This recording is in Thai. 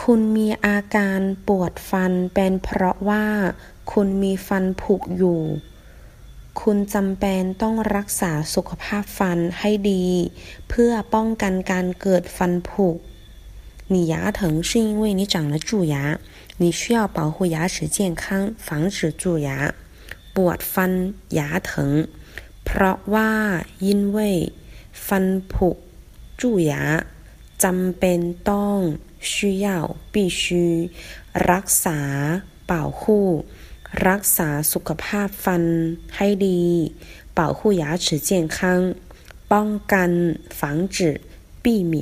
คุณมีอาการปวดฟันเป็นเพราะว่าคุณมีฟันผุอยู่ คุณจำเป็นต้องรักษาสุขภาพฟันให้ดี เพื่อป้องกันการเกิดฟันผุ你牙疼是因为你长了蛀牙，你需要保护牙齿健康，防止蛀牙。ปวดฟัน牙疼เพราะว่า因为ฟันผุ蛀牙 จำเป็นต้อง需要必须รักษา保护รักษาสุขภาพฟันให้ดี保护牙齿健康ป้องกัน防止避免